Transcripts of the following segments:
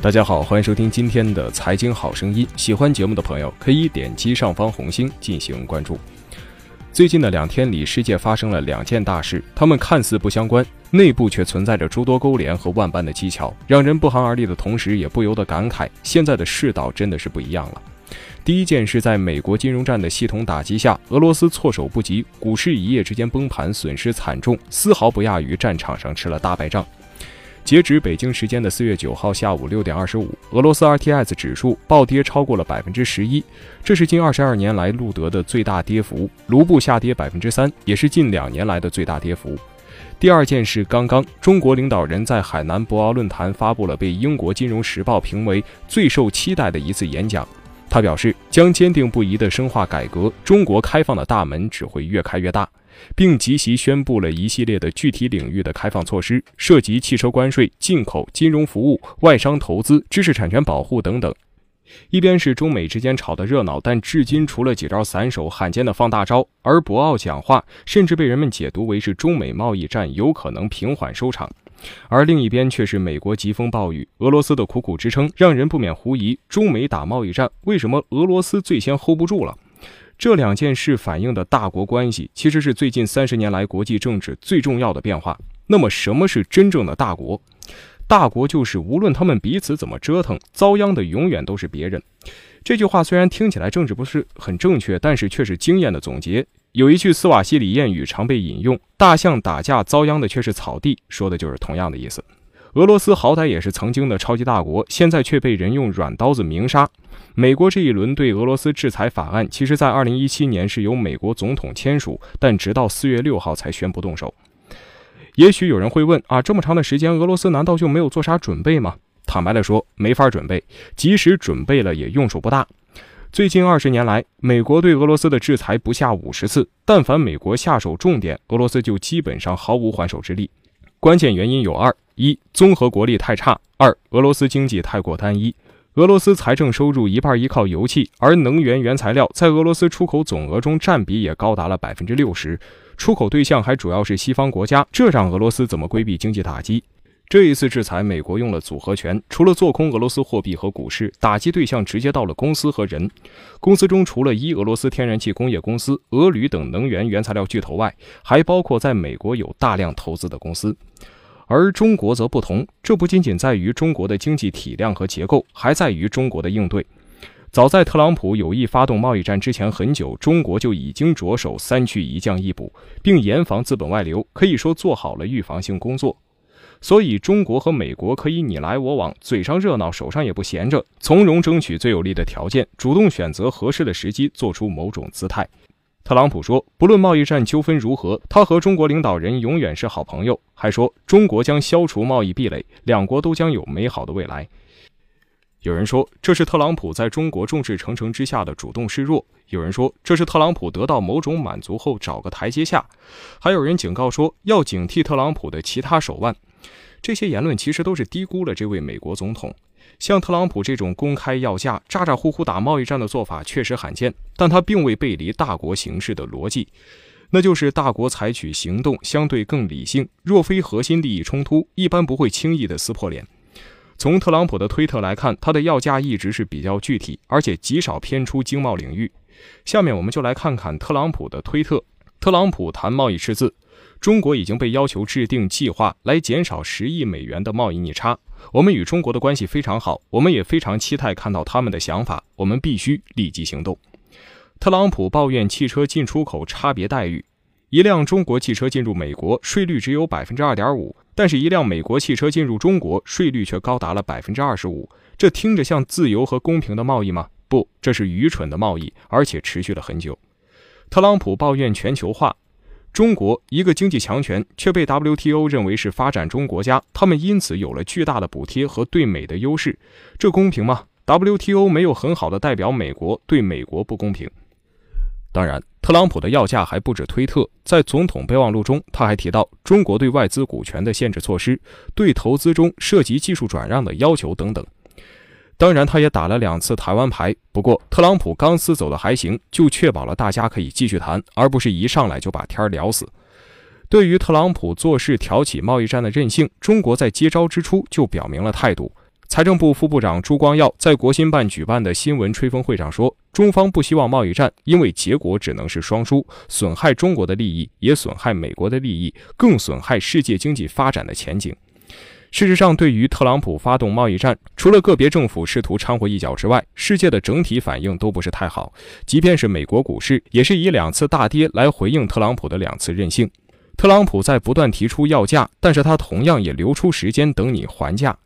大家好，欢迎收听今天的财经好声音。喜欢节目的朋友可以点击上方红星进行关注。最近的两天里，世界发生了两件大事，它们看似不相关，内部却存在着诸多勾连和万般的蹊跷，让人不寒而栗的同时，也不由得感慨：现在的世道真的是不一样了。第一件是在美国金融战的系统打击下，俄罗斯措手不及，股市一夜之间崩盘，损失惨重，丝毫不亚于战场上吃了大败仗。截止北京时间的四月九号下午六点二十五，俄罗斯 RTX 指数暴跌超过了百分之十一，这是近二十二年来录得的最大跌幅。卢布下跌百分之三，也是近两年来的最大跌幅。第二件事，刚刚中国领导人在海南博鳌论坛发布了被英国金融时报评为最受期待的一次演讲。他表示，将坚定不移地深化改革，中国开放的大门只会越开越大。并即席宣布了一系列的具体领域的开放措施，涉及汽车关税、进口、金融服务、外商投资、知识产权保护等等。一边是中美之间吵得热闹，但至今除了几招散手罕见的放大招，而博鳌讲话甚至被人们解读为是中美贸易战有可能平缓收场；而另一边却是美国疾风暴雨，俄罗斯的苦苦支撑，让人不免狐疑：中美打贸易战，为什么俄罗斯最先 hold 不住了？这两件事反映的大国关系，其实是最近三十年来国际政治最重要的变化。那么，什么是真正的大国？大国就是无论他们彼此怎么折腾，遭殃的永远都是别人。这句话虽然听起来政治不是很正确，但是却是经验的总结。有一句斯瓦西里谚语常被引用：“大象打架遭殃的却是草地”，说的就是同样的意思。俄罗斯好歹也是曾经的超级大国，现在却被人用软刀子明杀。美国这一轮对俄罗斯制裁法案，其实在二零一七年是由美国总统签署，但直到四月六号才宣布动手。也许有人会问啊，这么长的时间，俄罗斯难道就没有做啥准备吗？坦白的说，没法准备，即使准备了，也用处不大。最近二十年来，美国对俄罗斯的制裁不下五十次，但凡美国下手重点，俄罗斯就基本上毫无还手之力。关键原因有二：一、综合国力太差；二、俄罗斯经济太过单一。俄罗斯财政收入一半依靠油气，而能源原材料在俄罗斯出口总额中占比也高达了百分之六十，出口对象还主要是西方国家，这让俄罗斯怎么规避经济打击？这一次制裁，美国用了组合拳，除了做空俄罗斯货币和股市，打击对象直接到了公司和人。公司中除了一俄罗斯天然气工业公司、俄铝等能源原材料巨头外，还包括在美国有大量投资的公司。而中国则不同，这不仅仅在于中国的经济体量和结构，还在于中国的应对。早在特朗普有意发动贸易战之前很久，中国就已经着手三去一降一补，并严防资本外流，可以说做好了预防性工作。所以，中国和美国可以你来我往，嘴上热闹，手上也不闲着，从容争取最有利的条件，主动选择合适的时机，做出某种姿态。特朗普说：“不论贸易战纠纷如何，他和中国领导人永远是好朋友。”还说：“中国将消除贸易壁垒，两国都将有美好的未来。”有人说这是特朗普在中国众志成城之下的主动示弱；有人说这是特朗普得到某种满足后找个台阶下；还有人警告说要警惕特朗普的其他手腕。这些言论其实都是低估了这位美国总统。像特朗普这种公开要价、咋咋呼呼打贸易战的做法确实罕见，但他并未背离大国行事的逻辑，那就是大国采取行动相对更理性，若非核心利益冲突，一般不会轻易的撕破脸。从特朗普的推特来看，他的要价一直是比较具体，而且极少偏出经贸领域。下面我们就来看看特朗普的推特。特朗普谈贸易赤字。中国已经被要求制定计划来减少十亿美元的贸易逆差。我们与中国的关系非常好，我们也非常期待看到他们的想法。我们必须立即行动。特朗普抱怨汽车进出口差别待遇：一辆中国汽车进入美国税率只有百分之二点五，但是一辆美国汽车进入中国税率却高达了百分之二十五。这听着像自由和公平的贸易吗？不，这是愚蠢的贸易，而且持续了很久。特朗普抱怨全球化。中国一个经济强权，却被 WTO 认为是发展中国家，他们因此有了巨大的补贴和对美的优势，这公平吗？WTO 没有很好的代表美国，对美国不公平。当然，特朗普的要价还不止推特，在总统备忘录中，他还提到中国对外资股权的限制措施，对投资中涉及技术转让的要求等等。当然，他也打了两次台湾牌。不过，特朗普钢丝走的还行，就确保了大家可以继续谈，而不是一上来就把天儿聊死。对于特朗普做事挑起贸易战的任性，中国在接招之初就表明了态度。财政部副部长朱光耀在国新办举办的新闻吹风会上说：“中方不希望贸易战，因为结果只能是双输，损害中国的利益，也损害美国的利益，更损害世界经济发展的前景。”事实上，对于特朗普发动贸易战，除了个别政府试图掺和一脚之外，世界的整体反应都不是太好。即便是美国股市，也是以两次大跌来回应特朗普的两次任性。特朗普在不断提出要价，但是他同样也留出时间等你还价。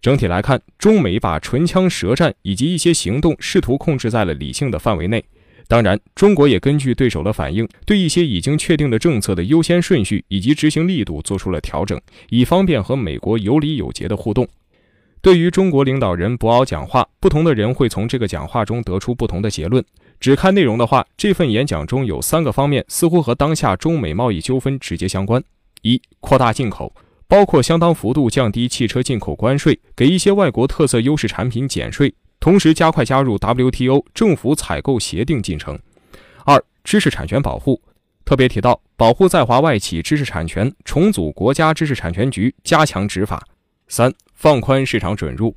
整体来看，中美把唇枪舌战以及一些行动试图控制在了理性的范围内。当然，中国也根据对手的反应，对一些已经确定的政策的优先顺序以及执行力度做出了调整，以方便和美国有理有节的互动。对于中国领导人博鳌讲话，不同的人会从这个讲话中得出不同的结论。只看内容的话，这份演讲中有三个方面似乎和当下中美贸易纠纷直接相关：一、扩大进口。包括相当幅度降低汽车进口关税，给一些外国特色优势产品减税，同时加快加入 WTO 政府采购协定进程。二、知识产权保护，特别提到保护在华外企知识产权，重组国家知识产权局，加强执法。三、放宽市场准入，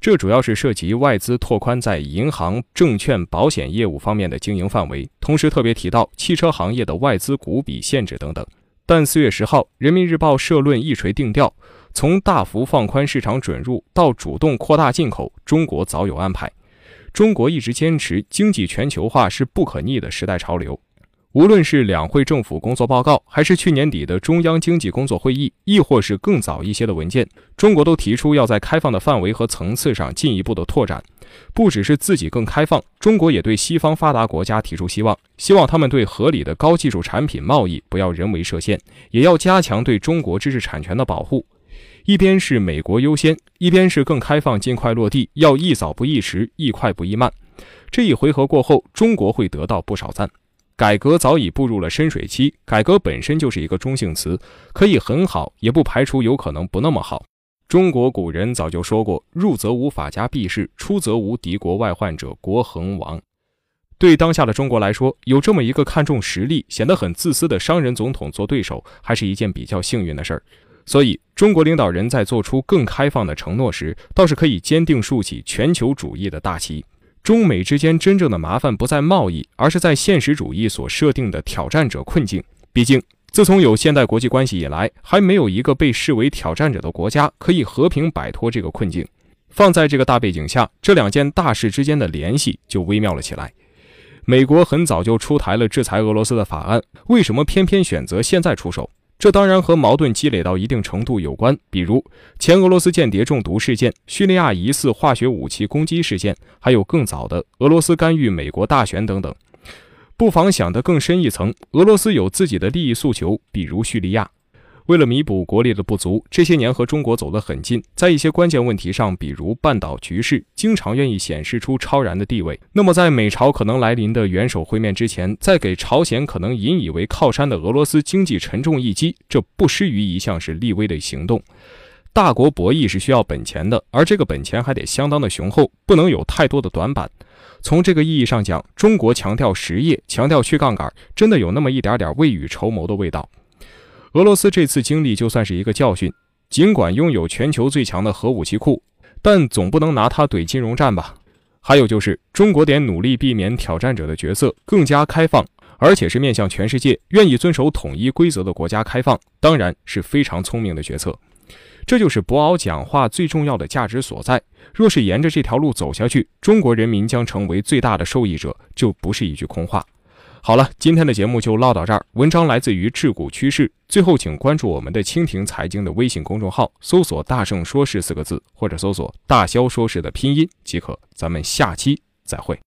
这主要是涉及外资拓宽在银行、证券、保险业务方面的经营范围，同时特别提到汽车行业的外资股比限制等等。但四月十号，《人民日报》社论一锤定调：从大幅放宽市场准入到主动扩大进口，中国早有安排。中国一直坚持经济全球化是不可逆的时代潮流。无论是两会政府工作报告，还是去年底的中央经济工作会议，亦或是更早一些的文件，中国都提出要在开放的范围和层次上进一步的拓展。不只是自己更开放，中国也对西方发达国家提出希望，希望他们对合理的高技术产品贸易不要人为设限，也要加强对中国知识产权的保护。一边是美国优先，一边是更开放尽快落地，要宜早不宜迟，宜快不宜慢。这一回合过后，中国会得到不少赞。改革早已步入了深水期，改革本身就是一个中性词，可以很好，也不排除有可能不那么好。中国古人早就说过：“入则无法家避世，出则无敌国外患者，国恒亡。”对当下的中国来说，有这么一个看重实力、显得很自私的商人总统做对手，还是一件比较幸运的事儿。所以，中国领导人在做出更开放的承诺时，倒是可以坚定竖起全球主义的大旗。中美之间真正的麻烦不在贸易，而是在现实主义所设定的挑战者困境。毕竟，自从有现代国际关系以来，还没有一个被视为挑战者的国家可以和平摆脱这个困境。放在这个大背景下，这两件大事之间的联系就微妙了起来。美国很早就出台了制裁俄罗斯的法案，为什么偏偏选择现在出手？这当然和矛盾积累到一定程度有关，比如前俄罗斯间谍中毒事件、叙利亚疑似化学武器攻击事件，还有更早的俄罗斯干预美国大选等等。不妨想得更深一层，俄罗斯有自己的利益诉求，比如叙利亚。为了弥补国力的不足，这些年和中国走得很近，在一些关键问题上，比如半岛局势，经常愿意显示出超然的地位。那么，在美朝可能来临的元首会面之前，再给朝鲜可能引以为靠山的俄罗斯经济沉重一击，这不失于一项是立威的行动。大国博弈是需要本钱的，而这个本钱还得相当的雄厚，不能有太多的短板。从这个意义上讲，中国强调实业，强调去杠杆，真的有那么一点点未雨绸缪的味道。俄罗斯这次经历就算是一个教训，尽管拥有全球最强的核武器库，但总不能拿它怼金融战吧？还有就是，中国得努力避免挑战者的角色，更加开放，而且是面向全世界、愿意遵守统一规则的国家开放，当然是非常聪明的决策。这就是博鳌讲话最重要的价值所在。若是沿着这条路走下去，中国人民将成为最大的受益者，就不是一句空话。好了，今天的节目就唠到这儿。文章来自于智谷趋势。最后，请关注我们的蜻蜓财经的微信公众号，搜索“大圣说事”四个字，或者搜索“大肖说事”的拼音即可。咱们下期再会。